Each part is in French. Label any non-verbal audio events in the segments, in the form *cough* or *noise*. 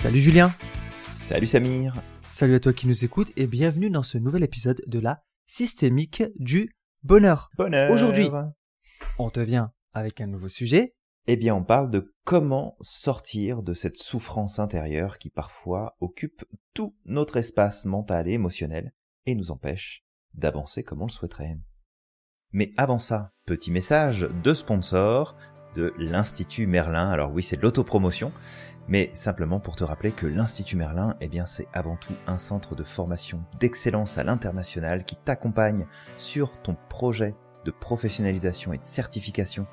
Salut Julien Salut Samir Salut à toi qui nous écoutes et bienvenue dans ce nouvel épisode de la systémique du bonheur. Bonheur Aujourd'hui, on te vient avec un nouveau sujet. Eh bien, on parle de comment sortir de cette souffrance intérieure qui parfois occupe tout notre espace mental et émotionnel et nous empêche d'avancer comme on le souhaiterait. Mais avant ça, petit message de sponsor de l'Institut Merlin. Alors oui, c'est de l'autopromotion, mais simplement pour te rappeler que l'Institut Merlin, eh bien, c'est avant tout un centre de formation d'excellence à l'international qui t'accompagne sur ton projet de professionnalisation et de certification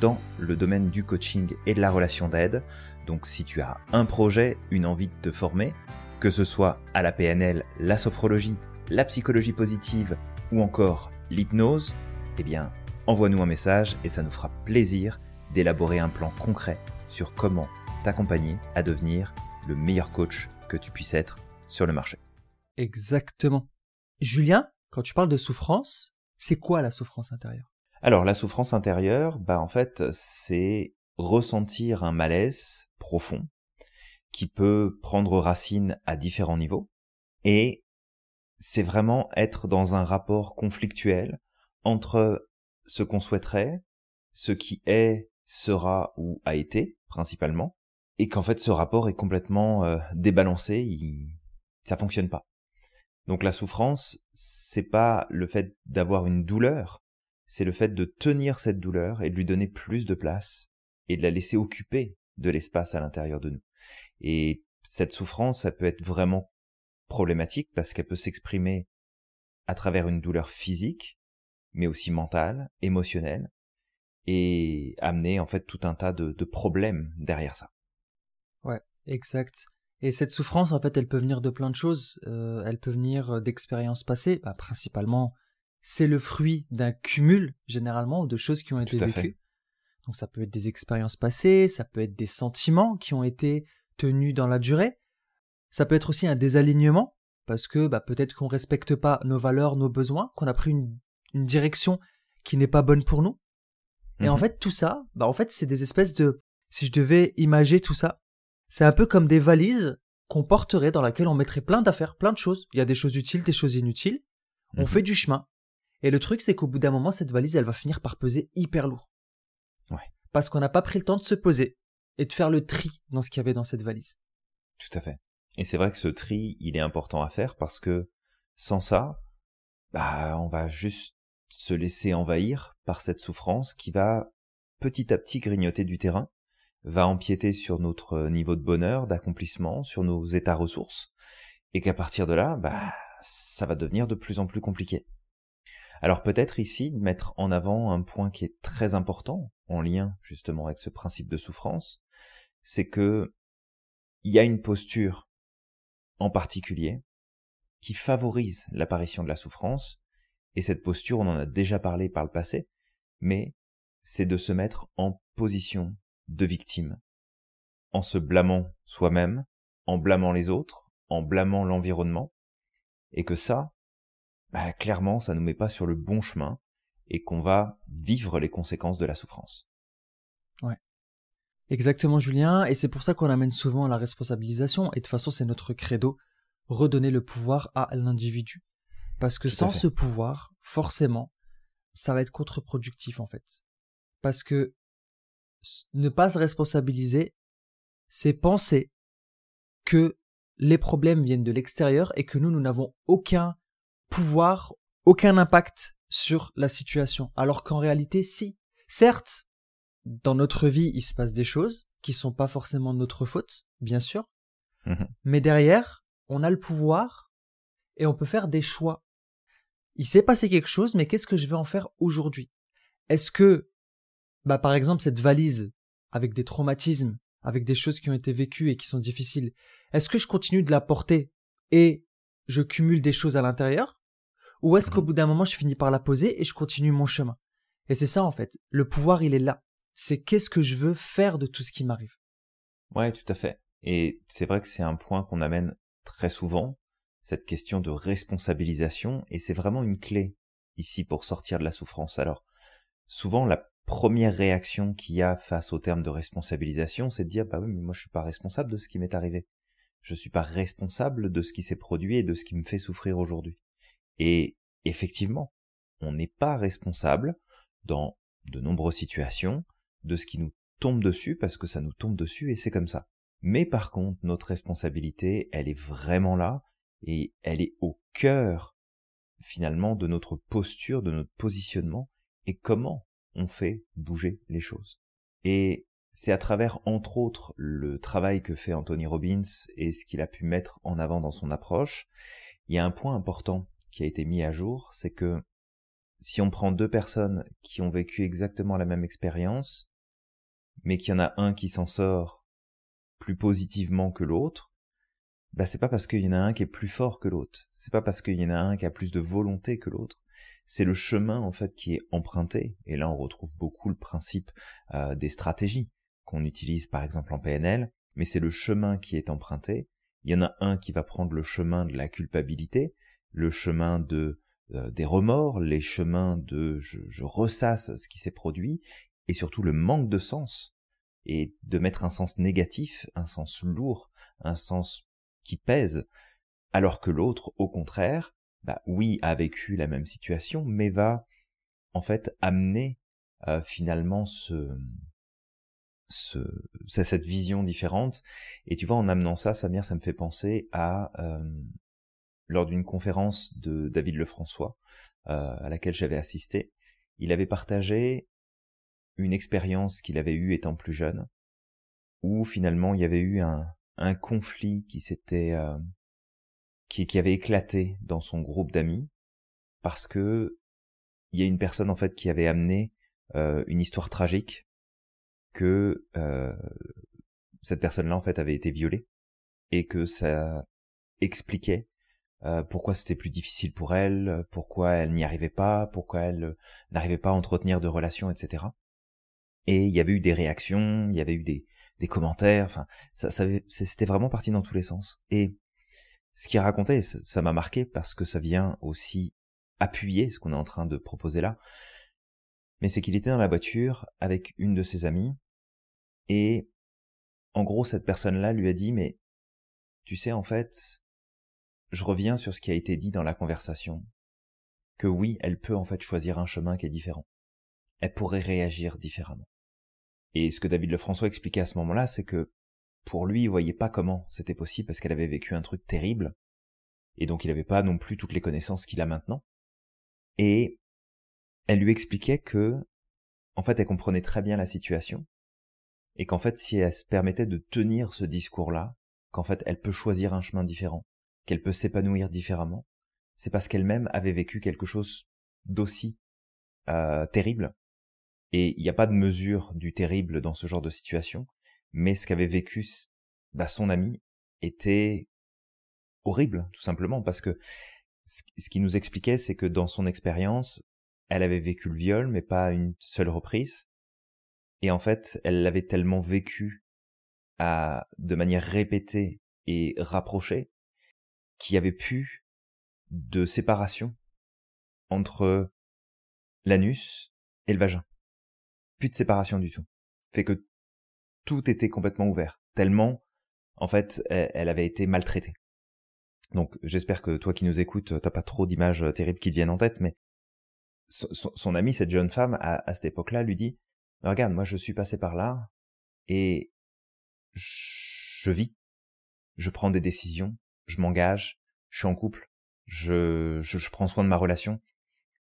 dans le domaine du coaching et de la relation d'aide. Donc si tu as un projet, une envie de te former, que ce soit à la PNL, la sophrologie, la psychologie positive ou encore l'hypnose, eh bien, envoie-nous un message et ça nous fera plaisir d'élaborer un plan concret sur comment t'accompagner à devenir le meilleur coach que tu puisses être sur le marché. Exactement. Julien, quand tu parles de souffrance, c'est quoi la souffrance intérieure? Alors la souffrance intérieure, bah en fait, c'est ressentir un malaise profond qui peut prendre racine à différents niveaux et c'est vraiment être dans un rapport conflictuel entre ce qu'on souhaiterait, ce qui est, sera ou a été principalement, et qu'en fait ce rapport est complètement euh, débalancé, il... ça fonctionne pas. Donc la souffrance, c'est pas le fait d'avoir une douleur, c'est le fait de tenir cette douleur et de lui donner plus de place et de la laisser occuper de l'espace à l'intérieur de nous. Et cette souffrance, ça peut être vraiment problématique parce qu'elle peut s'exprimer à travers une douleur physique, mais aussi mentale, émotionnelle, et amener en fait tout un tas de, de problèmes derrière ça. Exact. Et cette souffrance, en fait, elle peut venir de plein de choses. Euh, elle peut venir d'expériences passées. Bah, principalement, c'est le fruit d'un cumul, généralement, de choses qui ont été vécues. Donc ça peut être des expériences passées, ça peut être des sentiments qui ont été tenus dans la durée. Ça peut être aussi un désalignement, parce que bah, peut-être qu'on ne respecte pas nos valeurs, nos besoins, qu'on a pris une, une direction qui n'est pas bonne pour nous. Et en mhm. fait, tout ça, bah, en fait, c'est des espèces de, si je devais imager tout ça, c'est un peu comme des valises qu'on porterait dans laquelle on mettrait plein d'affaires, plein de choses. Il y a des choses utiles, des choses inutiles. On mhm. fait du chemin. Et le truc, c'est qu'au bout d'un moment, cette valise, elle va finir par peser hyper lourd. Ouais. Parce qu'on n'a pas pris le temps de se poser et de faire le tri dans ce qu'il y avait dans cette valise. Tout à fait. Et c'est vrai que ce tri, il est important à faire parce que sans ça, bah, on va juste se laisser envahir par cette souffrance qui va petit à petit grignoter du terrain va empiéter sur notre niveau de bonheur, d'accomplissement, sur nos états ressources, et qu'à partir de là, bah, ça va devenir de plus en plus compliqué. Alors peut-être ici mettre en avant un point qui est très important, en lien justement avec ce principe de souffrance, c'est que il y a une posture en particulier qui favorise l'apparition de la souffrance, et cette posture, on en a déjà parlé par le passé, mais c'est de se mettre en position de victime, en se blâmant soi-même, en blâmant les autres, en blâmant l'environnement, et que ça, bah, clairement, ça nous met pas sur le bon chemin, et qu'on va vivre les conséquences de la souffrance. Ouais. Exactement, Julien, et c'est pour ça qu'on amène souvent à la responsabilisation, et de toute façon, c'est notre credo, redonner le pouvoir à l'individu. Parce que sans ce pouvoir, forcément, ça va être contre-productif en fait. Parce que ne pas se responsabiliser, c'est penser que les problèmes viennent de l'extérieur et que nous, nous n'avons aucun pouvoir, aucun impact sur la situation. Alors qu'en réalité, si. Certes, dans notre vie, il se passe des choses qui sont pas forcément de notre faute, bien sûr. Mmh Mais derrière, on a le pouvoir et on peut faire des choix. Il s'est passé quelque chose, mais qu'est-ce que je vais en faire aujourd'hui? Est-ce que bah par exemple cette valise avec des traumatismes, avec des choses qui ont été vécues et qui sont difficiles, est-ce que je continue de la porter et je cumule des choses à l'intérieur? Ou est-ce qu'au bout d'un moment je finis par la poser et je continue mon chemin? Et c'est ça en fait, le pouvoir il est là. C'est qu'est-ce que je veux faire de tout ce qui m'arrive? Ouais, tout à fait. Et c'est vrai que c'est un point qu'on amène très souvent, cette question de responsabilisation, et c'est vraiment une clé ici pour sortir de la souffrance. Alors, souvent la première réaction qu'il y a face au terme de responsabilisation, c'est de dire bah oui, mais moi je suis pas responsable de ce qui m'est arrivé. Je suis pas responsable de ce qui s'est produit et de ce qui me fait souffrir aujourd'hui. Et effectivement, on n'est pas responsable dans de nombreuses situations de ce qui nous tombe dessus parce que ça nous tombe dessus et c'est comme ça. Mais par contre, notre responsabilité, elle est vraiment là et elle est au cœur finalement de notre posture, de notre positionnement et comment on fait bouger les choses. Et c'est à travers, entre autres, le travail que fait Anthony Robbins et ce qu'il a pu mettre en avant dans son approche. Il y a un point important qui a été mis à jour, c'est que si on prend deux personnes qui ont vécu exactement la même expérience, mais qu'il y en a un qui s'en sort plus positivement que l'autre, bah c'est pas parce qu'il y en a un qui est plus fort que l'autre, c'est pas parce qu'il y en a un qui a plus de volonté que l'autre, c'est le chemin en fait qui est emprunté. Et là on retrouve beaucoup le principe euh, des stratégies qu'on utilise par exemple en PNL, mais c'est le chemin qui est emprunté. Il y en a un qui va prendre le chemin de la culpabilité, le chemin de euh, des remords, les chemins de je, je ressasse ce qui s'est produit, et surtout le manque de sens, et de mettre un sens négatif, un sens lourd, un sens qui pèse, alors que l'autre, au contraire, bah oui, a vécu la même situation, mais va en fait amener euh, finalement ce, ce, cette vision différente. Et tu vois, en amenant ça, Samir, ça me fait penser à euh, lors d'une conférence de David Lefrançois euh, à laquelle j'avais assisté. Il avait partagé une expérience qu'il avait eue étant plus jeune, où finalement il y avait eu un, conflit qui s'était euh, qui, qui avait éclaté dans son groupe d'amis parce que il y a une personne en fait qui avait amené euh, une histoire tragique que euh, cette personne-là en fait avait été violée et que ça expliquait euh, pourquoi c'était plus difficile pour elle, pourquoi elle n'y arrivait pas, pourquoi elle n'arrivait pas à entretenir de relations, etc. Et il y avait eu des réactions, il y avait eu des, des commentaires, enfin, ça, ça c'était vraiment parti dans tous les sens. Et ce qu'il racontait, ça m'a marqué parce que ça vient aussi appuyer ce qu'on est en train de proposer là. Mais c'est qu'il était dans la voiture avec une de ses amies et en gros cette personne-là lui a dit mais tu sais en fait je reviens sur ce qui a été dit dans la conversation que oui elle peut en fait choisir un chemin qui est différent elle pourrait réagir différemment et ce que David Lefrançois expliquait à ce moment-là, c'est que pour lui, il voyait pas comment c'était possible parce qu'elle avait vécu un truc terrible. Et donc il n'avait pas non plus toutes les connaissances qu'il a maintenant. Et elle lui expliquait que, en fait, elle comprenait très bien la situation. Et qu'en fait, si elle se permettait de tenir ce discours-là, qu'en fait, elle peut choisir un chemin différent, qu'elle peut s'épanouir différemment, c'est parce qu'elle-même avait vécu quelque chose d'aussi euh, terrible et il n'y a pas de mesure du terrible dans ce genre de situation, mais ce qu'avait vécu bah, son ami était horrible, tout simplement, parce que ce qui nous expliquait, c'est que dans son expérience, elle avait vécu le viol, mais pas une seule reprise. Et en fait, elle l'avait tellement vécu à, de manière répétée et rapprochée, qu'il y avait plus de séparation entre l'anus et le vagin plus de séparation du tout. Fait que tout était complètement ouvert, tellement, en fait, elle, avait été maltraitée. Donc, j'espère que toi qui nous écoutes, t'as pas trop d'images terribles qui te viennent en tête, mais son, amie, cette jeune femme, à, cette époque-là, lui dit, regarde, moi je suis passé par là, et je vis, je prends des décisions, je m'engage, je suis en couple, je, je prends soin de ma relation,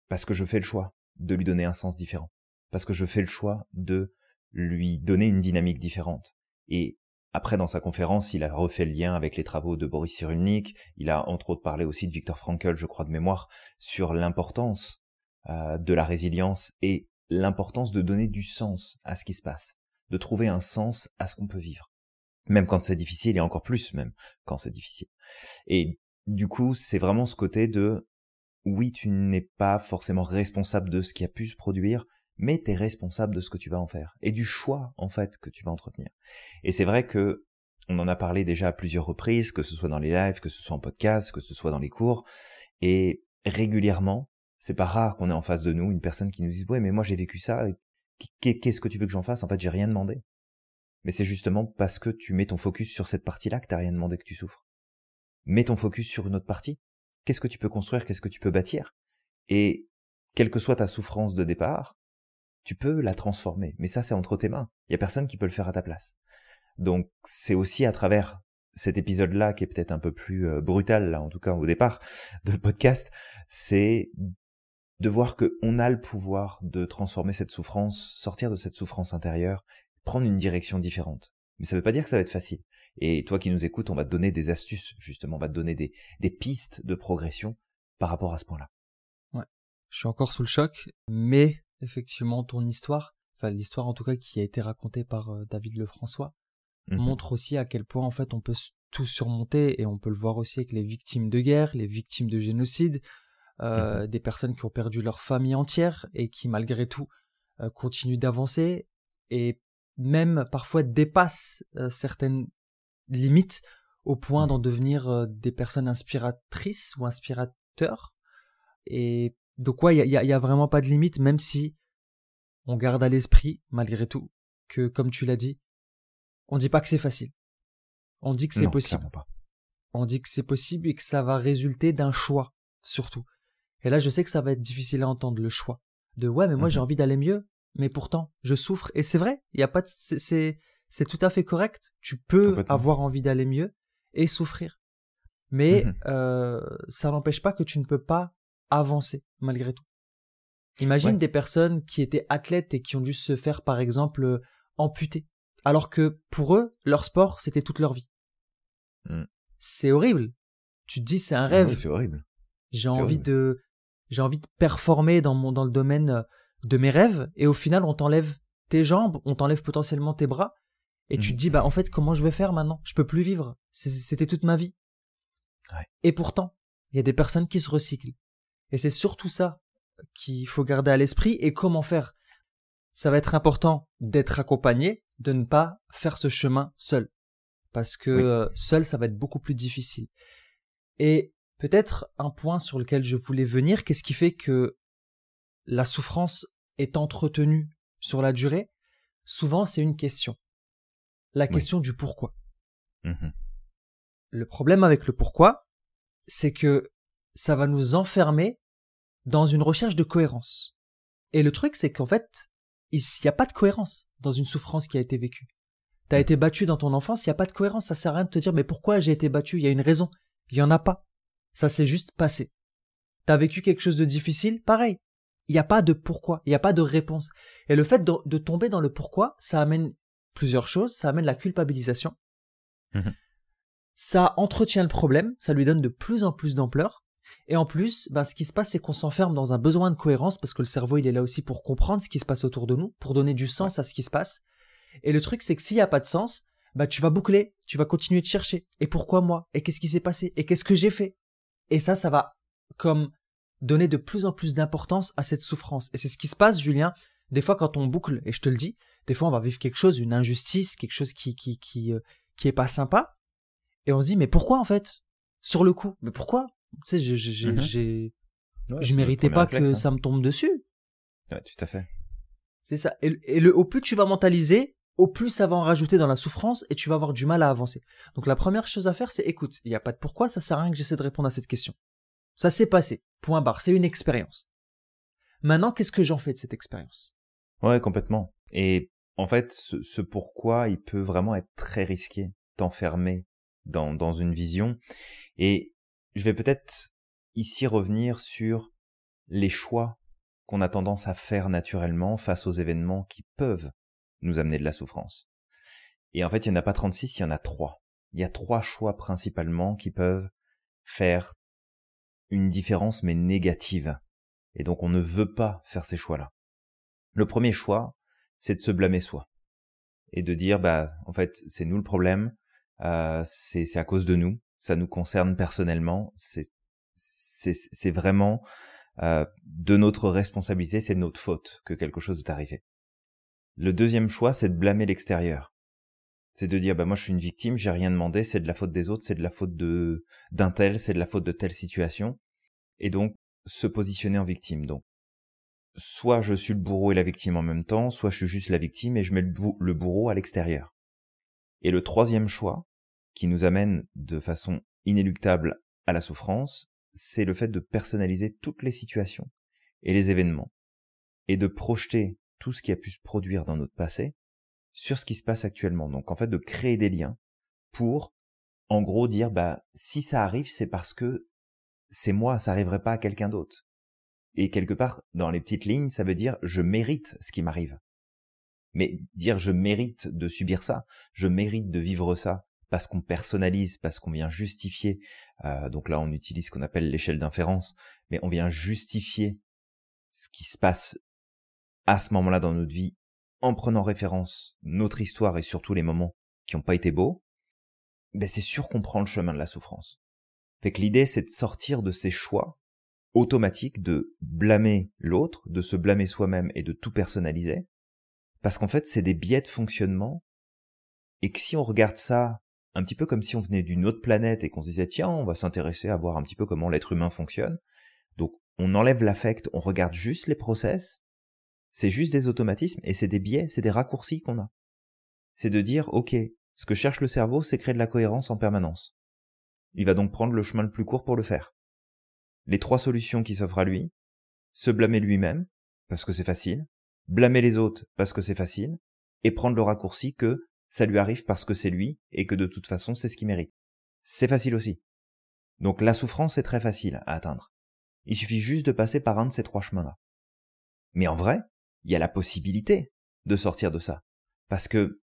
parce que je fais le choix de lui donner un sens différent. Parce que je fais le choix de lui donner une dynamique différente. Et après, dans sa conférence, il a refait le lien avec les travaux de Boris Cyrulnik. Il a entre autres parlé aussi de Viktor Frankl, je crois de mémoire, sur l'importance euh, de la résilience et l'importance de donner du sens à ce qui se passe, de trouver un sens à ce qu'on peut vivre. Même quand c'est difficile, et encore plus même quand c'est difficile. Et du coup, c'est vraiment ce côté de oui, tu n'es pas forcément responsable de ce qui a pu se produire, mais tu es responsable de ce que tu vas en faire et du choix en fait que tu vas entretenir. Et c'est vrai que on en a parlé déjà à plusieurs reprises, que ce soit dans les lives, que ce soit en podcast, que ce soit dans les cours, et régulièrement, c'est pas rare qu'on ait en face de nous une personne qui nous dise ouais mais moi j'ai vécu ça, qu'est-ce que tu veux que j'en fasse En fait j'ai rien demandé. Mais c'est justement parce que tu mets ton focus sur cette partie-là que t'as rien demandé que tu souffres. Mets ton focus sur une autre partie. Qu'est-ce que tu peux construire, qu'est-ce que tu peux bâtir? Et quelle que soit ta souffrance de départ, tu peux la transformer. Mais ça, c'est entre tes mains. Il y a personne qui peut le faire à ta place. Donc, c'est aussi à travers cet épisode-là, qui est peut-être un peu plus euh, brutal, là, en tout cas au départ *laughs* de podcast, c'est de voir qu'on a le pouvoir de transformer cette souffrance, sortir de cette souffrance intérieure, prendre une direction différente. Mais ça ne veut pas dire que ça va être facile. Et toi qui nous écoutes, on va te donner des astuces, justement, on va te donner des, des pistes de progression par rapport à ce point-là. Ouais, je suis encore sous le choc, mais effectivement, ton histoire, enfin l'histoire en tout cas qui a été racontée par euh, David Lefrançois, mmh montre aussi à quel point en fait on peut tout surmonter et on peut le voir aussi avec les victimes de guerre, les victimes de génocide, euh, mmh des personnes qui ont perdu leur famille entière et qui malgré tout euh, continuent d'avancer et même parfois dépassent certaines limites au point d'en devenir des personnes inspiratrices ou inspirateurs. Et donc ouais, il y a, y a, vraiment pas de limite, même si on garde à l'esprit, malgré tout, que comme tu l'as dit, on dit pas que c'est facile. On dit que c'est possible. Pas. On dit que c'est possible et que ça va résulter d'un choix, surtout. Et là, je sais que ça va être difficile à entendre le choix. De ouais, mais moi j'ai mmh envie d'aller mieux, mais pourtant je souffre. Et c'est vrai, il y a pas de, c'est, c'est tout à fait correct. Tu peux avoir envie d'aller mieux et souffrir. Mais mmh euh, ça n'empêche pas que tu ne peux pas avancer malgré tout. Imagine des personnes qui étaient athlètes et qui ont dû se faire par exemple euh, amputer, alors que pour eux, leur sport, c'était toute leur vie. Mmh. C'est horrible. Tu te dis c'est un rêve. c'est horrible. J'ai envie de j'ai envie de performer dans mon dans le domaine euh, de mes rêves et au final on t'enlève tes jambes, on t'enlève potentiellement tes bras et tu mmh. te dis bah en fait comment je vais faire maintenant? Je peux plus vivre. C'était toute ma vie. Et pourtant, il y a des personnes qui se recyclent. Et c'est surtout ça qu'il faut garder à l'esprit et comment faire. Ça va être important d'être accompagné, de ne pas faire ce chemin seul. Parce que euh, seul, ça va être beaucoup plus difficile. Et peut-être un point sur lequel je voulais venir, qu'est-ce qui fait que la souffrance est entretenue sur la durée? Souvent, c'est une question. La question du pourquoi. Mmh le problème avec le pourquoi, c'est que ça va nous enfermer dans une recherche de cohérence. Et le truc, c'est qu'en fait, il n'y a pas de cohérence dans une souffrance qui a été vécue. T'as été battu dans ton enfance, il n'y a pas de cohérence, ça sert à rien de te dire mais pourquoi j'ai été battu, il y a une raison. Il n'y en a pas. Ça s'est juste passé. T'as vécu quelque chose de difficile, pareil. Il n'y a pas de pourquoi, il n'y a pas de réponse. Et le fait de, tomber dans le pourquoi, ça amène plusieurs choses, ça amène la culpabilisation. Mmh ça entretient le problème, ça lui donne de plus en plus d'ampleur, et en plus, ben, ce qui se passe, c'est qu'on s'enferme dans un besoin de cohérence parce que le cerveau, il est là aussi pour comprendre ce qui se passe autour de nous, pour donner du sens à ce qui se passe. Et le truc, c'est que s'il n'y a pas de sens, bah, tu vas boucler, tu vas continuer de chercher. Et pourquoi moi? Et qu'est-ce qui s'est passé? Et qu'est-ce que j'ai fait? Et ça, ça va comme donner de plus en plus d'importance à cette souffrance. Et c'est ce qui se passe, Julien. Des fois, quand on boucle, et je te le dis, des fois, on va vivre quelque chose, une injustice, quelque chose qui qui qui euh, qui est pas sympa, et on se dit mais pourquoi en fait? Sur le coup, mais pourquoi? Tu sais, j'ai, j'ai, mhm. je méritais pas que hein. ça me tombe dessus. Ouais, tout à fait. C'est ça. Et, le, au plus tu vas mentaliser, au plus ça va en rajouter dans la souffrance et tu vas avoir du mal à avancer. Donc la première chose à faire, c'est écoute, il n'y a pas de pourquoi, ça sert à rien que j'essaie de répondre à cette question. Ça s'est passé. Point barre. C'est une expérience. Maintenant, qu'est-ce que j'en fais de cette expérience? Ouais, complètement. Et en fait, ce, ce, pourquoi, il peut vraiment être très risqué, t'enfermer dans, dans une vision. Et je vais peut-être ici revenir sur les choix qu'on a tendance à faire naturellement face aux événements qui peuvent nous amener de la souffrance. Et en fait, il n'y en a pas 36, il y en a trois. Il y a trois choix principalement qui peuvent faire une différence mais négative. Et donc on ne veut pas faire ces choix-là. Le premier choix, c'est de se blâmer soi. Et de dire, bah, en fait, c'est nous le problème, euh, c'est à cause de nous, ça nous concerne personnellement, c'est vraiment euh, de notre responsabilité, c'est de notre faute que quelque chose est arrivé. Le deuxième choix, c'est de blâmer l'extérieur. C'est de dire, bah moi je suis une victime, j'ai rien demandé, c'est de la faute des autres, c'est de la faute de d'un tel, c'est de la faute de telle situation, et donc se positionner en victime. Donc, soit je suis le bourreau et la victime en même temps, soit je suis juste la victime et je mets le bourreau à l'extérieur. Et le troisième choix, qui nous amène de façon inéluctable à la souffrance, c'est le fait de personnaliser toutes les situations et les événements, et de projeter tout ce qui a pu se produire dans notre passé sur ce qui se passe actuellement. Donc en fait de créer des liens pour en gros dire bah si ça arrive c'est parce que c'est moi, ça arriverait pas à quelqu'un d'autre. Et quelque part dans les petites lignes, ça veut dire je mérite ce qui m'arrive. Mais dire je mérite de subir ça, je mérite de vivre ça, parce qu'on personnalise, parce qu'on vient justifier, euh, donc là on utilise ce qu'on appelle l'échelle d'inférence, mais on vient justifier ce qui se passe à ce moment-là dans notre vie en prenant référence notre histoire et surtout les moments qui n'ont pas été beaux, ben c'est sûr qu'on prend le chemin de la souffrance. Fait que l'idée c'est de sortir de ces choix automatiques de blâmer l'autre, de se blâmer soi-même et de tout personnaliser, parce qu'en fait c'est des biais de fonctionnement et que si on regarde ça un petit peu comme si on venait d'une autre planète et qu'on se disait tiens on va s'intéresser à voir un petit peu comment l'être humain fonctionne, donc on enlève l'affect, on regarde juste les process, c'est juste des automatismes et c'est des biais, c'est des raccourcis qu'on a. C'est de dire, ok, ce que cherche le cerveau, c'est créer de la cohérence en permanence. Il va donc prendre le chemin le plus court pour le faire. Les trois solutions qui s'offrent à lui, se blâmer lui-même, parce que c'est facile, blâmer les autres parce que c'est facile, et prendre le raccourci que ça lui arrive parce que c'est lui et que de toute façon c'est ce qu'il mérite. C'est facile aussi. Donc la souffrance est très facile à atteindre. Il suffit juste de passer par un de ces trois chemins-là. Mais en vrai, il y a la possibilité de sortir de ça. Parce que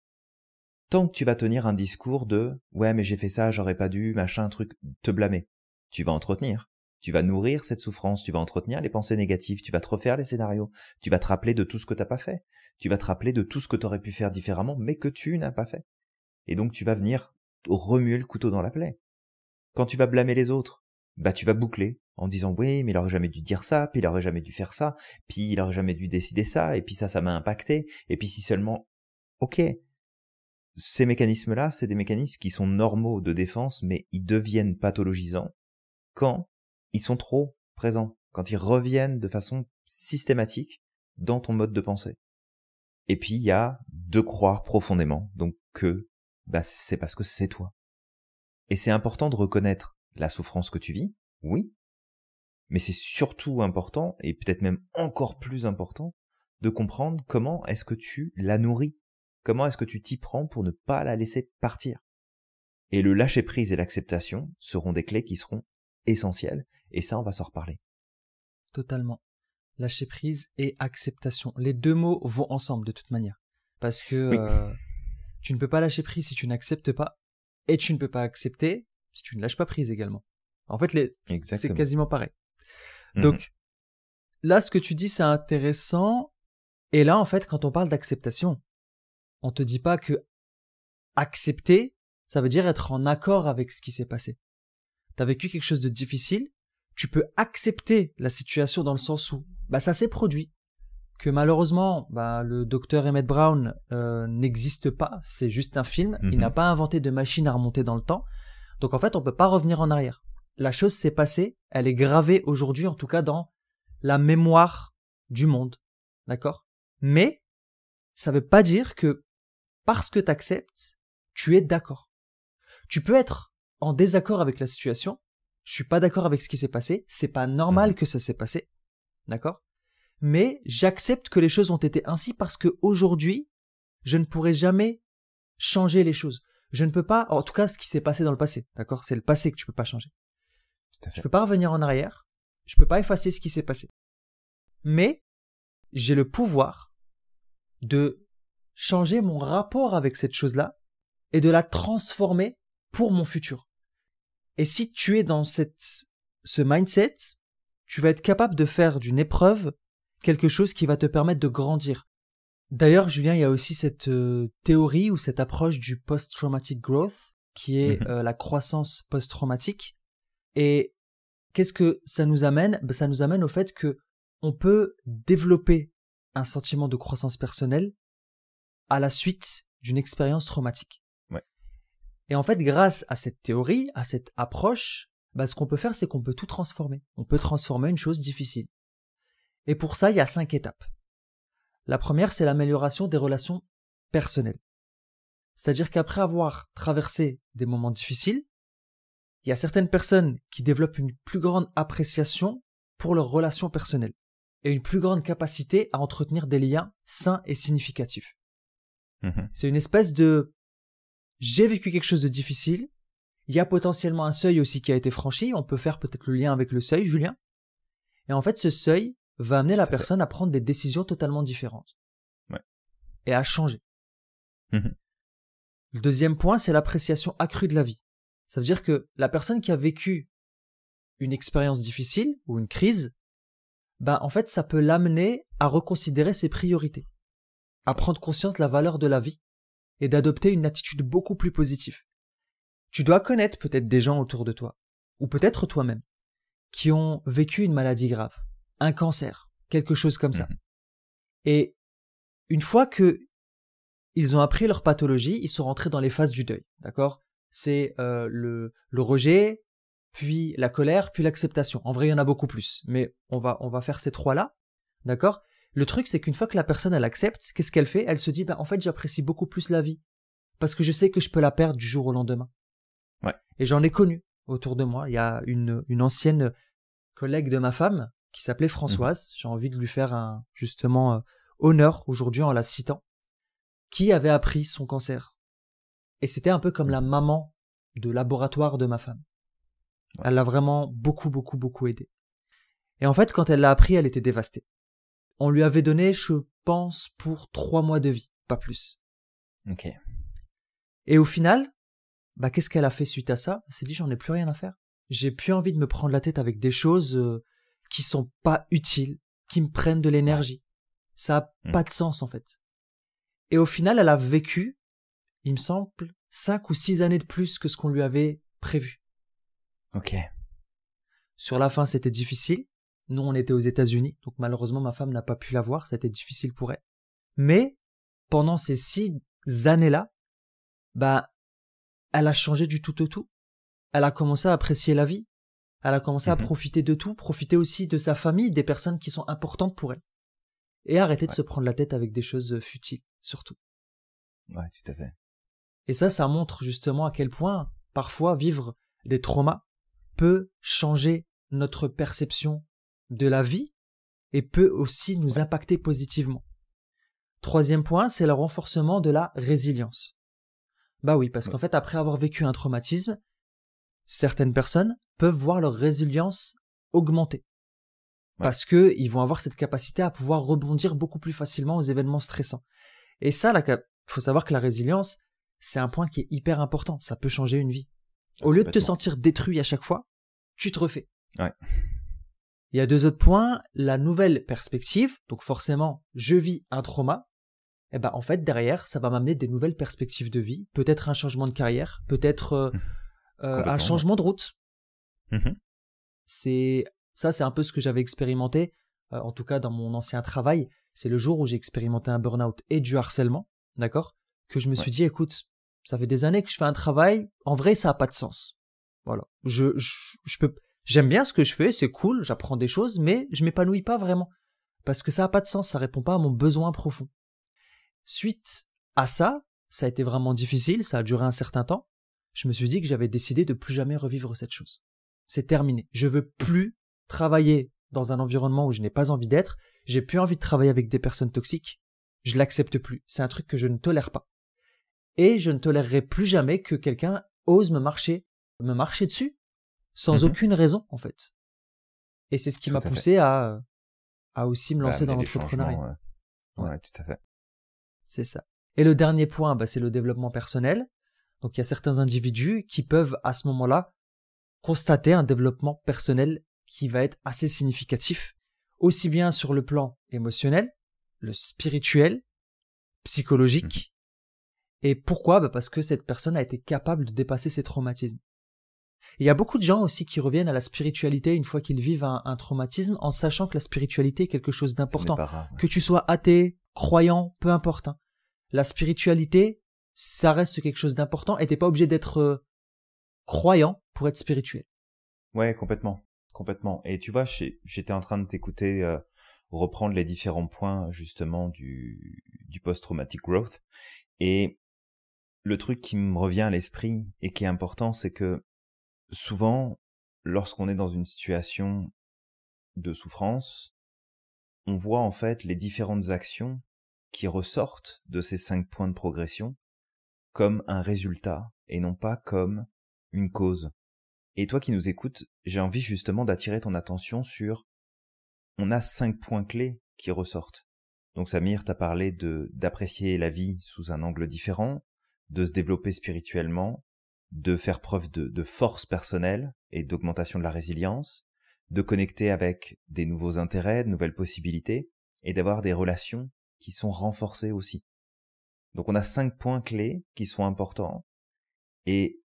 tant que tu vas tenir un discours de ouais mais j'ai fait ça, j'aurais pas dû, machin, truc, te blâmer, tu vas entretenir. Tu vas nourrir cette souffrance, tu vas entretenir les pensées négatives, tu vas te refaire les scénarios, tu vas te rappeler de tout ce que t'as pas fait, tu vas te rappeler de tout ce que tu aurais pu faire différemment, mais que tu n'as pas fait. Et donc tu vas venir remuer le couteau dans la plaie. Quand tu vas blâmer les autres, bah tu vas boucler en disant oui mais il aurait jamais dû dire ça, puis il aurait jamais dû faire ça, puis il aurait jamais dû décider ça, et puis ça ça m'a impacté, et puis si seulement ok ces mécanismes-là, c'est des mécanismes qui sont normaux de défense, mais ils deviennent pathologisants quand ils sont trop présents, quand ils reviennent de façon systématique dans ton mode de pensée. Et puis il y a de croire profondément, donc que bah, c'est parce que c'est toi. Et c'est important de reconnaître la souffrance que tu vis, oui, mais c'est surtout important, et peut-être même encore plus important, de comprendre comment est-ce que tu la nourris, comment est-ce que tu t'y prends pour ne pas la laisser partir. Et le lâcher prise et l'acceptation seront des clés qui seront essentielles, et ça on va s'en reparler. Totalement. Lâcher prise et acceptation. Les deux mots vont ensemble de toute manière. Parce que euh, tu ne peux pas lâcher prise si tu n'acceptes pas, et tu ne peux pas accepter si tu ne lâches pas prise également. En fait, les... c'est quasiment pareil. Mhm. Donc, là, ce que tu dis, c'est intéressant. Et là, en fait, quand on parle d'acceptation, on te dit pas que accepter, ça veut dire être en accord avec ce qui s'est passé. T'as vécu quelque chose de difficile, tu peux accepter la situation dans le sens où, bah, ça s'est produit. Que malheureusement, bah, le docteur Emmett Brown euh, n'existe pas, c'est juste un film. Il mhm. n'a pas inventé de machine à remonter dans le temps. Donc en fait, on peut pas revenir en arrière. La chose s'est passée, elle est gravée aujourd'hui, en tout cas dans la mémoire du monde. D'accord? Mais ça veut pas dire que parce que tu acceptes, tu es d'accord. Tu peux être en désaccord avec la situation, je suis pas d'accord avec ce qui s'est passé, c'est pas normal mhm. que ça s'est passé. D'accord? Mais j'accepte que les choses ont été ainsi parce que aujourd'hui, je ne pourrai jamais changer les choses je ne peux pas, en tout cas, ce qui s'est passé dans le passé, d'accord? C'est le passé que tu peux pas changer. Je peux pas revenir en arrière, je peux pas effacer ce qui s'est passé. Mais j'ai le pouvoir de changer mon rapport avec cette chose-là et de la transformer pour mon futur. Et si tu es dans cette, ce mindset, tu vas être capable de faire d'une épreuve quelque chose qui va te permettre de grandir. D'ailleurs, Julien, il y a aussi cette euh, théorie ou cette approche du post-traumatic growth, qui est mhm. euh, la croissance post-traumatique. Et qu'est-ce que ça nous amène? Ben, Ça nous amène au fait que on peut développer un sentiment de croissance personnelle à la suite d'une expérience traumatique. Et en fait, grâce à cette théorie, à cette approche, ben, ce qu'on peut faire, c'est qu'on peut tout transformer. On peut transformer une chose difficile. Et pour ça, il y a cinq étapes. La première, c'est l'amélioration des relations personnelles. C'est-à-dire qu'après avoir traversé des moments difficiles, il y a certaines personnes qui développent une plus grande appréciation pour leurs relations personnelles et une plus grande capacité à entretenir des liens sains et significatifs. Mhm. C'est une espèce de j'ai vécu quelque chose de difficile, il y a potentiellement un seuil aussi qui a été franchi, on peut faire peut-être le lien avec le seuil, Julien. Et en fait, ce seuil va amener la fait. personne à prendre des décisions totalement différentes. Ouais. Et à changer. Mhm. Le deuxième point, c'est l'appréciation accrue de la vie. Ça veut dire que la personne qui a vécu une expérience difficile ou une crise, ben en fait, ça peut l'amener à reconsidérer ses priorités, à prendre conscience de la valeur de la vie et d'adopter une attitude beaucoup plus positive. Tu dois connaître peut-être des gens autour de toi, ou peut-être toi-même, qui ont vécu une maladie grave, un cancer, quelque chose comme ça. Mhm. Et une fois que ils ont appris leur pathologie, ils sont rentrés dans les phases du deuil, d'accord? C'est euh, le, le rejet, puis la colère, puis l'acceptation. En vrai, il y en a beaucoup plus, mais on va, on va faire ces trois-là, d'accord? Le truc, c'est qu'une fois que la personne, elle accepte, qu'est-ce qu'elle fait? Elle se dit, bah, en fait, j'apprécie beaucoup plus la vie, parce que je sais que je peux la perdre du jour au lendemain. Ouais. Et j'en ai connu autour de moi. Il y a une, une ancienne collègue de ma femme qui s'appelait Françoise. J'ai envie de lui faire un, justement, euh, honneur aujourd'hui en la citant, qui avait appris son cancer. Et c'était un peu comme la maman de laboratoire de ma femme. Ouais. Elle l'a vraiment beaucoup, beaucoup, beaucoup aidé. Et en fait, quand elle l'a appris, elle était dévastée. On lui avait donné, je pense, pour trois mois de vie, pas plus. Ok. Et au final, bah, qu'est-ce qu'elle a fait suite à ça? Elle s'est dit, j'en ai plus rien à faire. J'ai plus envie de me prendre la tête avec des choses euh, qui sont pas utiles, qui me prennent de l'énergie. Ça a Mm. pas de sens, en fait. Et au final, elle a vécu, il me semble, cinq ou six années de plus que ce qu'on lui avait prévu. Ok. Sur la fin, c'était difficile. Nous, on était aux États-Unis, donc malheureusement, ma femme n'a pas pu la voir, c'était difficile pour elle. Mais, pendant ces six années-là, bah, elle a changé du tout au tout. Elle a commencé à apprécier la vie. Elle a commencé à Mhm. profiter de tout, profiter aussi de sa famille, des personnes qui sont importantes pour elle. Et arrêter de se prendre la tête avec des choses futiles, surtout. Ouais, tout à fait. Et ça, ça montre justement à quel point, parfois, vivre des traumas peut changer notre perception de la vie et peut aussi nous impacter positivement. Troisième point, c'est le renforcement de la résilience. Bah oui, parce qu'en fait, après avoir vécu un traumatisme, certaines personnes peuvent voir leur résilience augmenter. Parce que ils vont avoir cette capacité à pouvoir rebondir beaucoup plus facilement aux événements stressants. Et ça, il faut savoir que la résilience, c'est un point qui est hyper important. Ça peut changer une vie. Au lieu de te sentir détruit à chaque fois, tu te refais. Ouais. Il y a deux autres points. La nouvelle perspective. Donc forcément, je vis un trauma. Et ben en fait derrière, ça va m'amener des nouvelles perspectives de vie. Peut-être un changement de carrière. Peut-être euh, euh, un changement de route. Mhm. C'est ça, c'est un peu ce que j'avais expérimenté. euh, en tout cas dans mon ancien travail, c'est le jour où j'ai expérimenté un burn-out et du harcèlement, d'accord, que je me suis dit, écoute, ça fait des années que je fais un travail. En vrai, ça a pas de sens. Voilà. Je, je, je peux, j'aime bien ce que je fais, c'est cool, j'apprends des choses, mais je m'épanouis pas vraiment. Parce que ça a pas de sens, ça répond pas à mon besoin profond. Suite à ça, ça a été vraiment difficile, ça a duré un certain temps. Je me suis dit que j'avais décidé de plus jamais revivre cette chose. C'est terminé. Je veux plus travailler dans un environnement où je n'ai pas envie d'être. J'ai plus envie de travailler avec des personnes toxiques. Je l'accepte plus. C'est un truc que je ne tolère pas. Et je ne tolérerai plus jamais que quelqu'un ose me marcher, me marcher dessus, sans Mhm. aucune raison, en fait. Et c'est ce qui m'a fait. poussé à, à aussi me Bah, lancer dans l'entrepreneuriat. Ouais. Ouais, tout à fait. C'est ça. Et le dernier point, bah, c'est le développement personnel. Donc il y a certains individus qui peuvent à ce moment-là constater un développement personnel qui va être assez significatif, aussi bien sur le plan émotionnel, le spirituel, psychologique. Et pourquoi? Bah Parce que cette personne a été capable de dépasser ses traumatismes. Il y a beaucoup de gens aussi qui reviennent à la spiritualité une fois qu'ils vivent un, un traumatisme en sachant que la spiritualité est quelque chose d'important ouais. que tu sois athée, croyant, peu importe. hein. La spiritualité, ça reste quelque chose d'important et t'es pas obligé d'être euh, croyant pour être spirituel. Ouais, complètement, complètement. Et tu vois, j'étais en train de t'écouter euh, reprendre les différents points justement du, du post-traumatic growth, et le truc qui me revient à l'esprit et qui est important, c'est que souvent, lorsqu'on est dans une situation de souffrance, on voit en fait les différentes actions qui ressortent de ces cinq points de progression comme un résultat et non pas comme une cause. Et toi qui nous écoutes, j'ai envie justement d'attirer ton attention sur on a cinq points clés qui ressortent. Donc Samir t'a parlé de d'apprécier la vie sous un angle différent, de se développer spirituellement, de faire preuve de, de force personnelle et d'augmentation de la résilience, de connecter avec des nouveaux intérêts, de nouvelles possibilités, et d'avoir des relations qui sont renforcées aussi. Donc on a cinq points clés qui sont importants. Et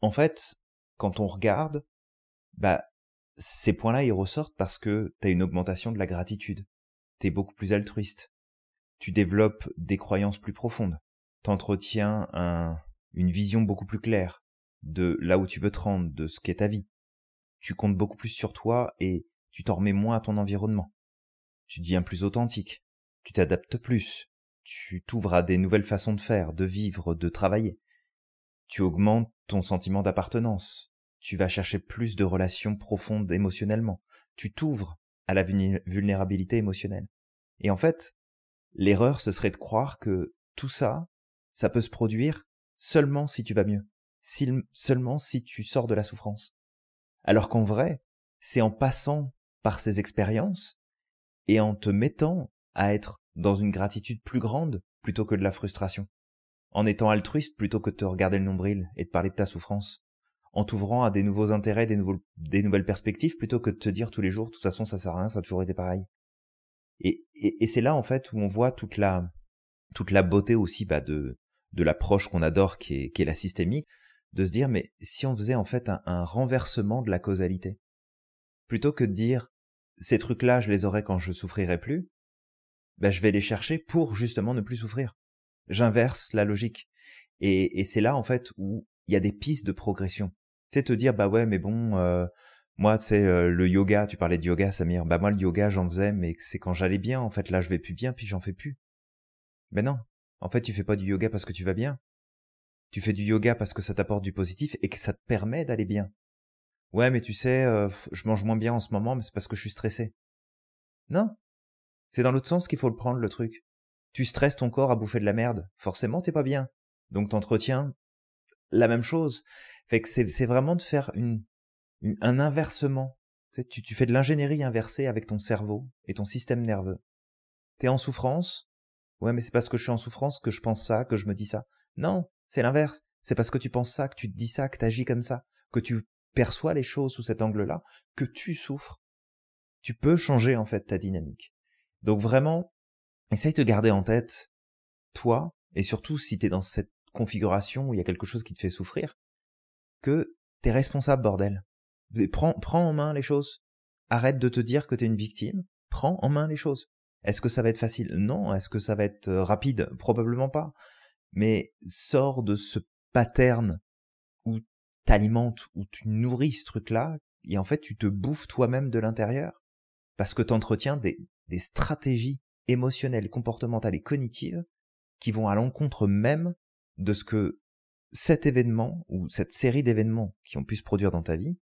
en fait, quand on regarde, bah, ces points-là, ils ressortent parce que tu as une augmentation de la gratitude. Tu es beaucoup plus altruiste. Tu développes des croyances plus profondes. T'entretiens un, une vision beaucoup plus claire de là où tu veux te rendre, de ce qu'est ta vie. Tu comptes beaucoup plus sur toi et tu t'en remets moins à ton environnement. Tu deviens plus authentique. Tu t'adaptes plus. Tu t'ouvres à des nouvelles façons de faire, de vivre, de travailler. Tu augmentes ton sentiment d'appartenance. Tu vas chercher plus de relations profondes émotionnellement. Tu t'ouvres à la vulnérabilité émotionnelle. Et en fait, l'erreur, ce serait de croire que tout ça, ça peut se produire seulement si tu vas mieux, seulement si tu sors de la souffrance. Alors qu'en vrai, c'est en passant par ces expériences et en te mettant à être dans une gratitude plus grande plutôt que de la frustration, en étant altruiste plutôt que de te regarder le nombril et de parler de ta souffrance, en t'ouvrant à des nouveaux intérêts, des, des nouvelles perspectives plutôt que de te dire tous les jours, de toute façon ça sert à rien, ça a toujours été pareil. Et, et, c'est là en fait où on voit toute la toute la beauté aussi bah, de de l'approche qu'on adore qui est, qui est la systémique, de se dire mais si on faisait en fait un, renversement de la causalité, plutôt que de dire ces trucs-là je les aurais quand je souffrirais plus, ben je vais les chercher pour justement ne plus souffrir. J'inverse la logique. Et, et c'est là en fait où il y a des pistes de progression. C'est te dire bah ouais mais bon euh, moi c'est euh, le yoga, tu parlais de yoga Samir, bah moi le yoga j'en faisais mais c'est quand j'allais bien en fait là je vais plus bien puis j'en fais plus. Ben non, en fait, tu fais pas du yoga parce que tu vas bien. Tu fais du yoga parce que ça t'apporte du positif et que ça te permet d'aller bien. Ouais, mais tu sais, euh, je mange moins bien en ce moment, mais c'est parce que je suis stressé. Non. C'est dans l'autre sens qu'il faut le prendre, le truc. Tu stresses ton corps à bouffer de la merde. Forcément, t'es pas bien. Donc t'entretiens la même chose. C'est vraiment de faire un inversement. Tu, tu fais de l'ingénierie inversée avec ton cerveau et ton système nerveux. T'es en souffrance, Ouais, mais c'est parce que je suis en souffrance que je pense ça, que je me dis ça. Non, c'est l'inverse. C'est parce que tu penses ça, que tu te dis ça, que tu agis comme ça, que tu perçois les choses sous cet angle-là, que tu souffres. Tu peux changer en fait ta dynamique. Donc vraiment, essaye de garder en tête, toi, et surtout si tu es dans cette configuration où il y a quelque chose qui te fait souffrir, que t'es responsable, bordel. Prends, prends en main les choses. Arrête de te dire que t'es une victime. Prends en main les choses. Est-ce que ça va être facile? Non. Est-ce que ça va être euh, rapide? Probablement pas. Mais sors de ce pattern où t'alimentes, où tu nourris ce truc-là, et en fait tu te bouffes toi-même de l'intérieur, parce que tu entretiens des, des stratégies émotionnelles, comportementales et cognitives qui vont à l'encontre même de ce que cet événement ou cette série d'événements qui ont pu se produire dans ta vie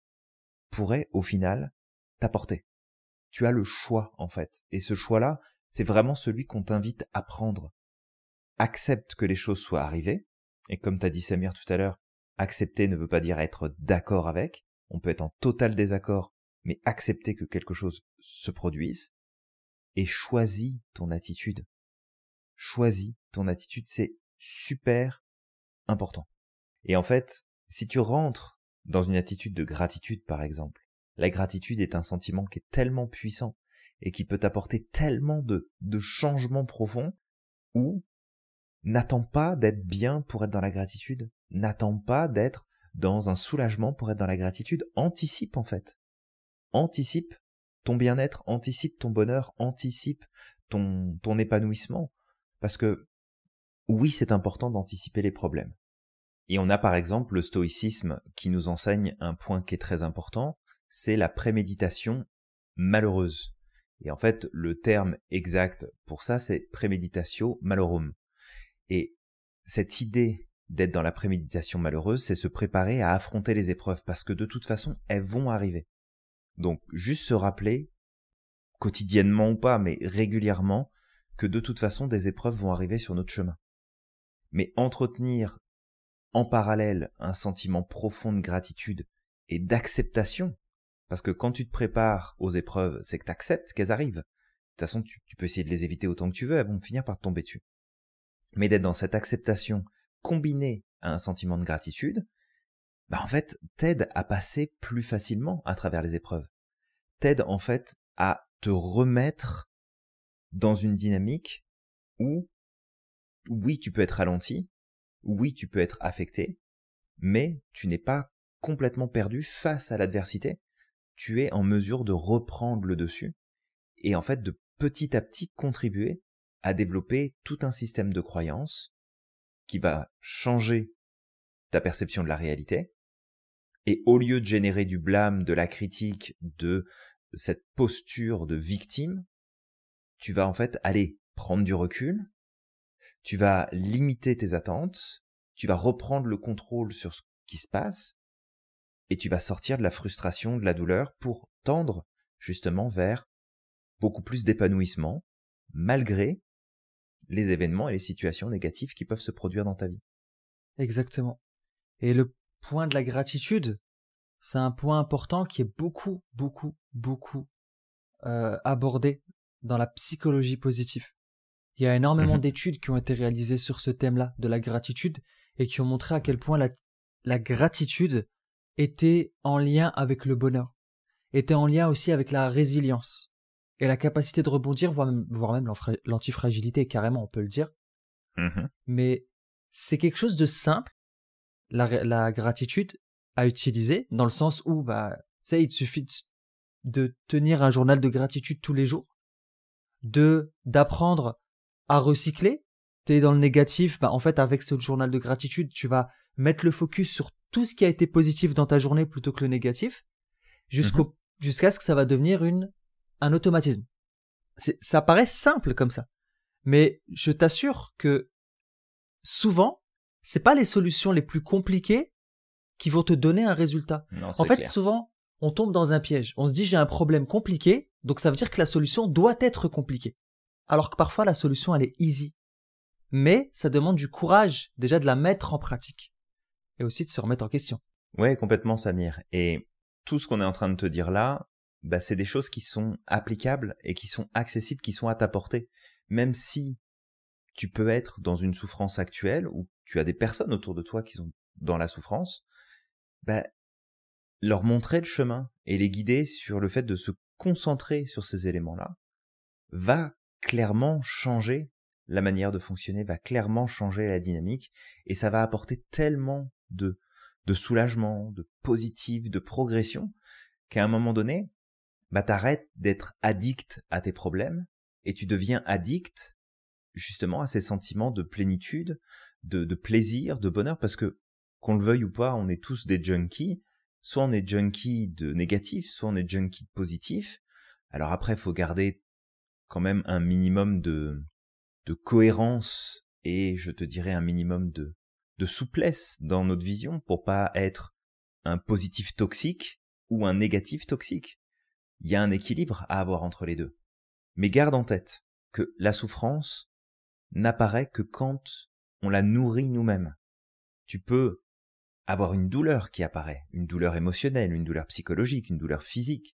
pourrait au final t'apporter tu as le choix en fait. Et ce choix-là, c'est vraiment celui qu'on t'invite à prendre. Accepte que les choses soient arrivées. Et comme t'as dit Samir tout à l'heure, accepter ne veut pas dire être d'accord avec. On peut être en total désaccord, mais accepter que quelque chose se produise. Et choisis ton attitude. Choisis ton attitude, c'est super important. Et en fait, si tu rentres dans une attitude de gratitude, par exemple, la gratitude est un sentiment qui est tellement puissant et qui peut apporter tellement de, changements profonds où n'attends pas d'être bien pour être dans la gratitude, n'attends pas d'être dans un soulagement pour être dans la gratitude, anticipe en fait. Anticipe ton bien-être, anticipe ton bonheur, anticipe ton épanouissement. Parce que oui, c'est important d'anticiper les problèmes. Et on a par exemple le stoïcisme qui nous enseigne un point qui est très important, c'est la préméditation malheureuse. Et en fait, le terme exact pour ça, c'est préméditatio malorum. Et cette idée d'être dans la préméditation malheureuse, c'est se préparer à affronter les épreuves, parce que de toute façon, elles vont arriver. Donc, juste se rappeler, quotidiennement ou pas, mais régulièrement, que de toute façon, des épreuves vont arriver sur notre chemin. Mais entretenir en parallèle un sentiment profond de gratitude et d'acceptation, parce que quand tu te prépares aux épreuves, c'est que tu acceptes qu'elles arrivent. De toute façon, tu, peux essayer de les éviter autant que tu veux, elles vont finir par te tomber dessus. Mais d'être dans cette acceptation combinée à un sentiment de gratitude, bah en fait, t'aide à passer plus facilement à travers les épreuves. T'aide en fait à te remettre dans une dynamique où, oui, tu peux être ralenti, oui, tu peux être affecté, mais tu n'es pas complètement perdu face à l'adversité. Tu es en mesure de reprendre le dessus et en fait de petit à petit contribuer à développer tout un système de croyances qui va changer ta perception de la réalité. Et au lieu de générer du blâme, de la critique, de cette posture de victime, tu vas en fait aller prendre du recul, tu vas limiter tes attentes, tu vas reprendre le contrôle sur ce qui se passe, et tu vas sortir de la frustration, de la douleur pour tendre justement vers beaucoup plus d'épanouissement, malgré les événements et les situations négatives qui peuvent se produire dans ta vie. Exactement. Et le point de la gratitude, c'est un point important qui est beaucoup, beaucoup, beaucoup euh, abordé dans la psychologie positive. Il y a énormément mhm. d'études qui ont été réalisées sur ce thème-là, de la gratitude, et qui ont montré à quel point la, la gratitude était en lien avec le bonheur, était en lien aussi avec la résilience et la capacité de rebondir, voire même, l'antifragilité, carrément, on peut le dire. Mhm. Mais c'est quelque chose de simple, la, gratitude, à utiliser, dans le sens où, bah, tu il te suffit de, tenir un journal de gratitude tous les jours, de d'apprendre à recycler. Tu es dans le négatif, bah, en fait, avec ce journal de gratitude, tu vas mettre le focus sur tout ce qui a été positif dans ta journée plutôt que le négatif, jusqu'au, mhm. jusqu'à ce que ça va devenir une un automatisme. Ça paraît simple comme ça. Mais je t'assure que souvent, c'est pas les solutions les plus compliquées qui vont te donner un résultat. en fait, souvent, on tombe dans un piège. On se dit j'ai un problème compliqué, donc ça veut dire que la solution doit être compliquée. Alors que parfois la solution elle est easy. Mais ça demande du courage déjà de la mettre en pratique et aussi de se remettre en question. Ouais, complètement Samir. Et tout ce qu'on est en train de te dire là, bah, c'est des choses qui sont applicables et qui sont accessibles, qui sont à ta portée. Même si tu peux être dans une souffrance actuelle ou tu as des personnes autour de toi qui sont dans la souffrance, bah, leur montrer le chemin et les guider sur le fait de se concentrer sur ces éléments-là va clairement changer la manière de fonctionner, va clairement changer la dynamique et ça va apporter tellement de, de soulagement, de positif, de progression qu'à un moment donné, bah t'arrêtes d'être addict à tes problèmes et tu deviens addict justement à ces sentiments de plénitude, de, de plaisir, de bonheur, parce que qu'on le veuille ou pas, on est tous des junkies. Soit on est junkie de négatif, soit on est junkie de positif. Alors après, faut garder quand même un minimum de, de cohérence et je te dirais un minimum de, de souplesse dans notre vision pour pas être un positif toxique ou un négatif toxique il y a un équilibre à avoir entre les deux. Mais garde en tête que la souffrance n'apparaît que quand on la nourrit nous-mêmes. Tu peux avoir une douleur qui apparaît, une douleur émotionnelle, une douleur psychologique, une douleur physique.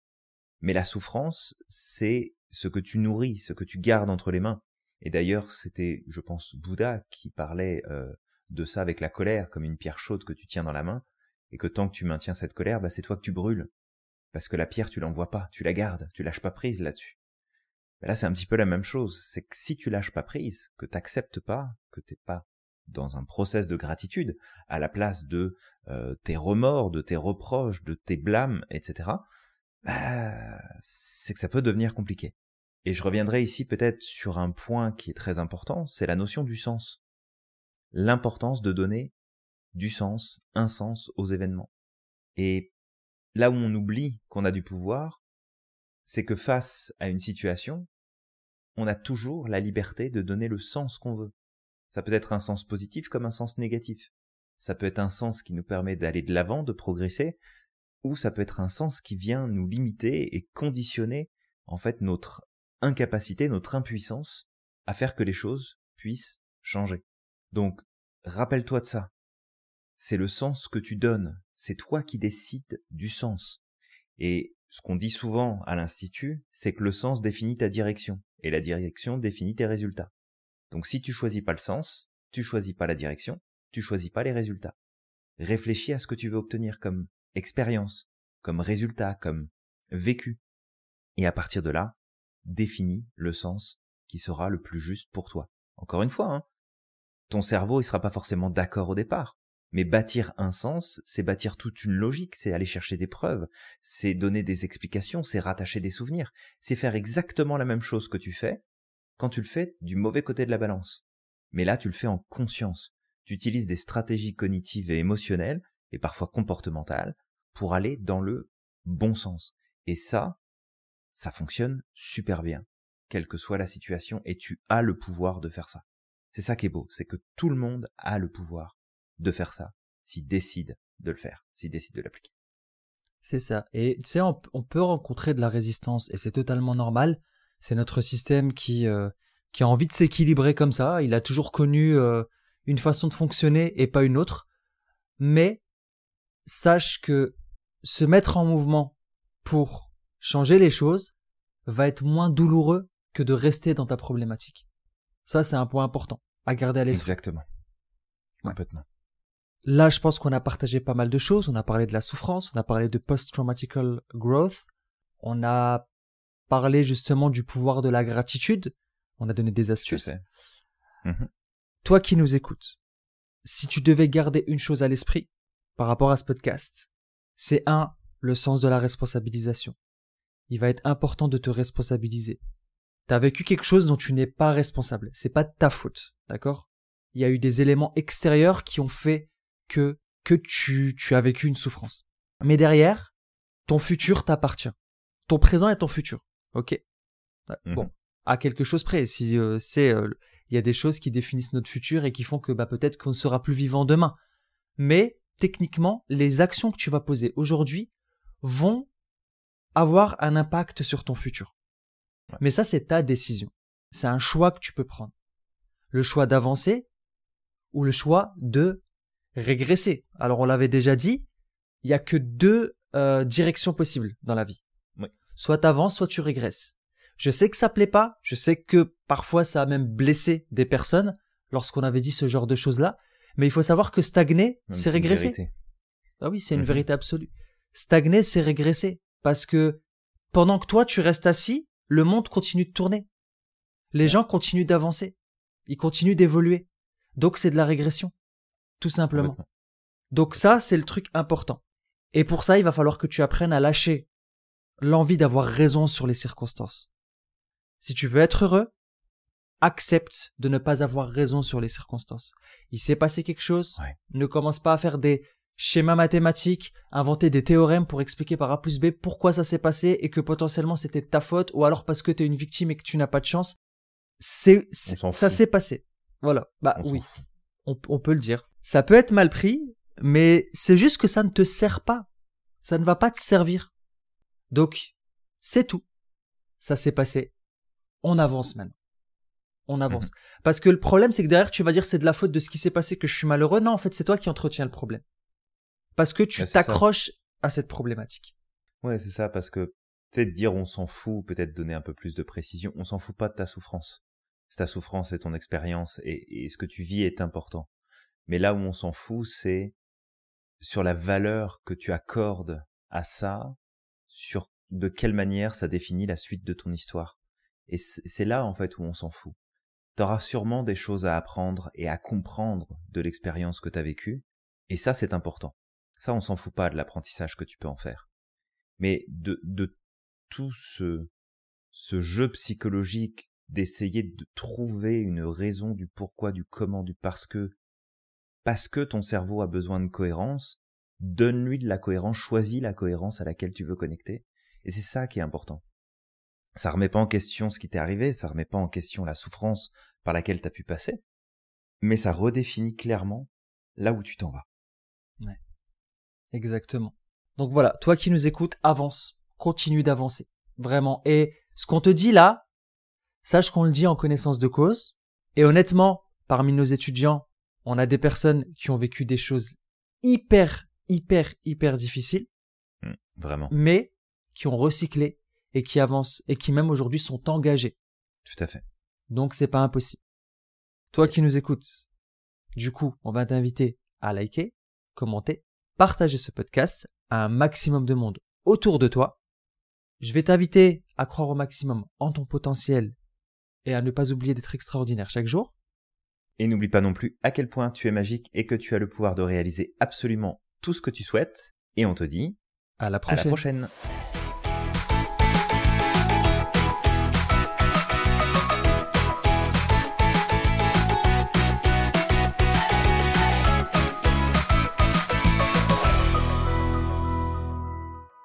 Mais la souffrance, c'est ce que tu nourris, ce que tu gardes entre les mains. Et d'ailleurs, c'était, je pense, Bouddha qui parlait euh, de ça avec la colère comme une pierre chaude que tu tiens dans la main, et que tant que tu maintiens cette colère, bah, c'est toi que tu brûles. Parce que la pierre, tu l'envoies pas, tu la gardes, tu lâches pas prise là-dessus. Là, c'est un petit peu la même chose. C'est que si tu lâches pas prise, que t'acceptes pas, que t'es pas dans un process de gratitude, à la place de euh, tes remords, de tes reproches, de tes blâmes, etc., bah, c'est que ça peut devenir compliqué. Et je reviendrai ici peut-être sur un point qui est très important, c'est la notion du sens. L'importance de donner du sens, un sens aux événements. Et Là où on oublie qu'on a du pouvoir, c'est que face à une situation, on a toujours la liberté de donner le sens qu'on veut. Ça peut être un sens positif comme un sens négatif. Ça peut être un sens qui nous permet d'aller de l'avant, de progresser, ou ça peut être un sens qui vient nous limiter et conditionner en fait notre incapacité, notre impuissance à faire que les choses puissent changer. Donc, rappelle-toi de ça. C'est le sens que tu donnes, c'est toi qui décides du sens. Et ce qu'on dit souvent à l'Institut, c'est que le sens définit ta direction, et la direction définit tes résultats. Donc si tu choisis pas le sens, tu choisis pas la direction, tu choisis pas les résultats. Réfléchis à ce que tu veux obtenir comme expérience, comme résultat, comme vécu. Et à partir de là, définis le sens qui sera le plus juste pour toi. Encore une fois, hein, ton cerveau, il sera pas forcément d'accord au départ. Mais bâtir un sens, c'est bâtir toute une logique, c'est aller chercher des preuves, c'est donner des explications, c'est rattacher des souvenirs, c'est faire exactement la même chose que tu fais quand tu le fais du mauvais côté de la balance. Mais là, tu le fais en conscience. Tu utilises des stratégies cognitives et émotionnelles, et parfois comportementales, pour aller dans le bon sens. Et ça, ça fonctionne super bien, quelle que soit la situation, et tu as le pouvoir de faire ça. C'est ça qui est beau, c'est que tout le monde a le pouvoir de faire ça, s'il décide de le faire, s'il décide de l'appliquer. C'est ça. Et tu sais, on, peut rencontrer de la résistance, et c'est totalement normal. C'est notre système qui, euh, qui a envie de s'équilibrer comme ça. Il a toujours connu euh, une façon de fonctionner et pas une autre. Mais sache que se mettre en mouvement pour changer les choses va être moins douloureux que de rester dans ta problématique. Ça, c'est un point important à garder à l'esprit. Exactement. Complètement. Là, je pense qu'on a partagé pas mal de choses. On a parlé de la souffrance, on a parlé de post-traumatical growth, on a parlé justement du pouvoir de la gratitude, on a donné des astuces. Mhm. Toi qui nous écoutes, si tu devais garder une chose à l'esprit par rapport à ce podcast, c'est un, le sens de la responsabilisation. Il va être important de te responsabiliser. Tu as vécu quelque chose dont tu n'es pas responsable. C'est pas de ta faute, d'accord? Il y a eu des éléments extérieurs qui ont fait que que tu tu as vécu une souffrance. Mais derrière, ton futur t'appartient. Ton présent est ton futur. OK? Mhm. Bon, à quelque chose près. Si euh, c'est, euh, il y a des choses qui définissent notre futur et qui font que bah, peut-être qu'on ne sera plus vivant demain. Mais techniquement, les actions que tu vas poser aujourd'hui vont avoir un impact sur ton futur. Mais ça, c'est ta décision. C'est un choix que tu peux prendre. Le choix d'avancer ou le choix de régresser. Alors, on l'avait déjà dit, il n'y a que deux euh, directions possibles dans la vie. Soit tu avances, soit tu régresses. Je sais que ça plaît pas, je sais que parfois ça a même blessé des personnes lorsqu'on avait dit ce genre de choses-là, mais il faut savoir que stagner, c'est régresser. Ah oui, c'est une mhm. vérité absolue. Stagner, c'est régresser parce que pendant que toi tu restes assis, le monde continue de tourner. Les gens continuent d'avancer, ils continuent d'évoluer. Donc c'est de la régression, tout simplement. Donc ça, c'est le truc important. Et pour ça, il va falloir que tu apprennes à lâcher l'envie d'avoir raison sur les circonstances. Si tu veux être heureux, accepte de ne pas avoir raison sur les circonstances. Il s'est passé quelque chose, ne commence pas à faire des schémas mathématiques, inventer des théorèmes pour expliquer par A plus B pourquoi ça s'est passé et que potentiellement c'était ta faute ou alors parce que tu es une victime et que tu n'as pas de chance. C'est, ça s'est passé. Voilà. Bah oui. On, on peut le dire. Ça peut être mal pris, mais c'est juste que ça ne te sert pas. Ça ne va pas te servir. Donc, c'est tout. Ça s'est passé on avance maintenant. On avance. Mhm. Parce que le problème, c'est que derrière, tu vas dire c'est de la faute de ce qui s'est passé que je suis malheureux. Non, en fait, c'est toi qui entretiens le problème. Parce que tu t'accroches à cette problématique. Ouais, c'est ça, parce que, sais, dire on s'en fout, peut-être donner un peu plus de précision, on s'en fout pas de ta souffrance. Ta souffrance et ton expérience et, et ce que tu vis est important. Mais là où on s'en fout, c'est sur la valeur que tu accordes à ça, sur de quelle manière ça définit la suite de ton histoire. Et c'est là, en fait, où on s'en fout. T'auras sûrement des choses à apprendre et à comprendre de l'expérience que t'as vécue. Et ça, c'est important. Ça, on s'en fout pas de l'apprentissage que tu peux en faire. Mais de, de tout ce, ce jeu psychologique d'essayer de trouver une raison du pourquoi, du comment, du parce que, parce que ton cerveau a besoin de cohérence, donne-lui de la cohérence, choisis la cohérence à laquelle tu veux connecter. Et c'est ça qui est important. Ça remet pas en question ce qui t'est arrivé, ça remet pas en question la souffrance par laquelle t'as pu passer, mais ça redéfinit clairement là où tu t'en vas. Exactement. Donc voilà, toi qui nous écoutes, avance, continue d'avancer, vraiment. Et ce qu'on te dit là, sache qu'on le dit en connaissance de cause. Et honnêtement, parmi nos étudiants, on a des personnes qui ont vécu des choses hyper, hyper, hyper difficiles. Mmh, vraiment. Mais qui ont recyclé et qui avancent et qui même aujourd'hui sont engagés. Tout à fait. Donc c'est pas impossible. Toi qui nous écoutes, du coup, on va t'inviter à liker, commenter, partager ce podcast à un maximum de monde autour de toi. Je vais t'inviter à croire au maximum en ton potentiel et à ne pas oublier d'être extraordinaire chaque jour. Et n'oublie pas non plus à quel point tu es magique et que tu as le pouvoir de réaliser absolument tout ce que tu souhaites. Et on te dit à la prochaine. À la prochaine.